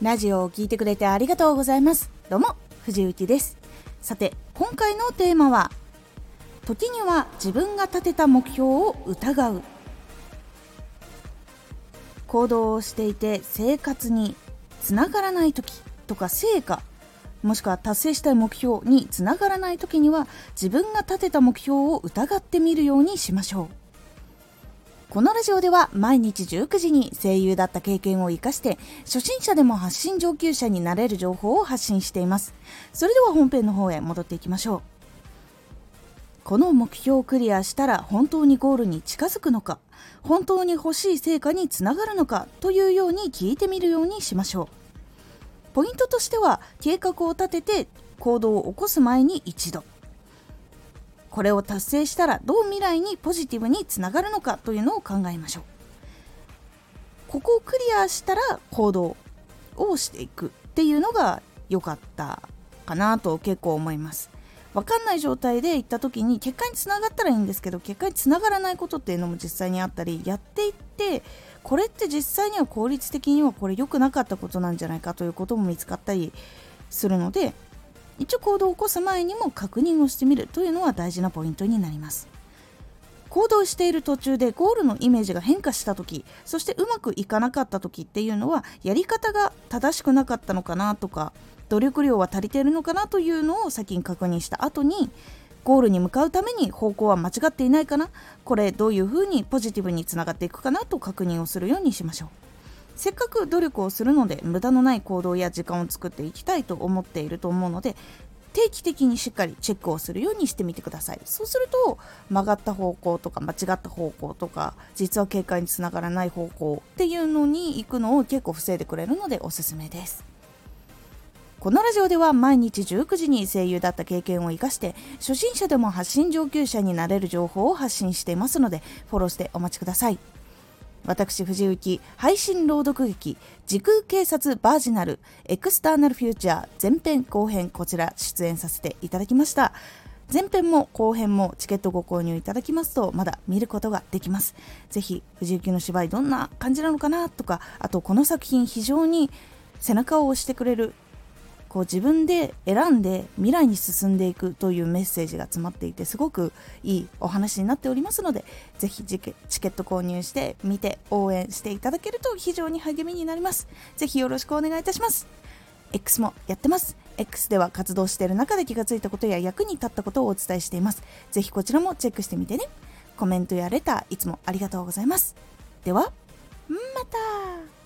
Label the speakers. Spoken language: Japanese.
Speaker 1: ラジオを聴いてくれてありがとうございます。どうも藤幸です。さて今回のテーマは時には自分が立てた目標を疑う。行動をしていて生活につながらない時とか成果もしくは達成したい目標につながらない時には自分が立てた目標を疑ってみるようにしましょう。このラジオでは毎日19時に声優だった経験を生かして初心者でも発信上級者になれる情報を発信しています。それでは本編の方へ戻っていきましょう。この目標をクリアしたら本当にゴールに近づくのか本当に欲しい成果につながるのかというように聞いてみるようにしましょう。ポイントとしては計画を立てて行動を起こす前に一度。これを達成したらどう未来にポジティブにつながるのかというのを考えましょう。ここをクリアしたら行動をしていくっていうのが良かったかなと結構思います。分かんない状態で行った時に結果につながったらいいんですけど結果につながらないことっていうのも実際にあったりやっていってこれって実際には効率的にはこれ良くなかったことなんじゃないかということも見つかったりするので一応行動を起こす前にも確認をしてみるというのは大事なポイントになります。行動している途中でゴールのイメージが変化した時そしてうまくいかなかった時っていうのはやり方が正しくなかったのかなとか努力量は足りているのかなというのを先に確認した後にゴールに向かうために方向は間違っていないかな。これどういうふうにポジティブにつながっていくかなと確認をするようにしましょう。せっかく努力をするので無駄のない行動や時間を作っていきたいと思っていると思うので定期的にしっかりチェックをするようにしてみてください。そうすると曲がった方向とか間違った方向とか実は警戒につながらない方向っていうのに行くのを結構防いでくれるのでおすすめです。このラジオでは毎日19時に声優だった経験を生かして初心者でも発信上級者になれる情報を発信していますのでフォローしてお待ちください。私藤幸配信朗読劇時空警察バージナルエクスターナルフューチャー前編後編こちら出演させていただきました。前編も後編もチケットご購入いただきますとまだ見ることができます。ぜひ藤幸の芝居どんな感じなのかなとかあとこの作品非常に背中を押してくれるこう自分で選んで未来に進んでいくというメッセージが詰まっていてすごくいいお話になっておりますのでぜひチケット購入して見て応援していただけると非常に励みになります。ぜひよろしくお願いいたします。X もやってます。X では活動している中で気がついたことや役に立ったことをお伝えしています。ぜひこちらもチェックしてみてね。コメントやレターいつもありがとうございます。ではまた。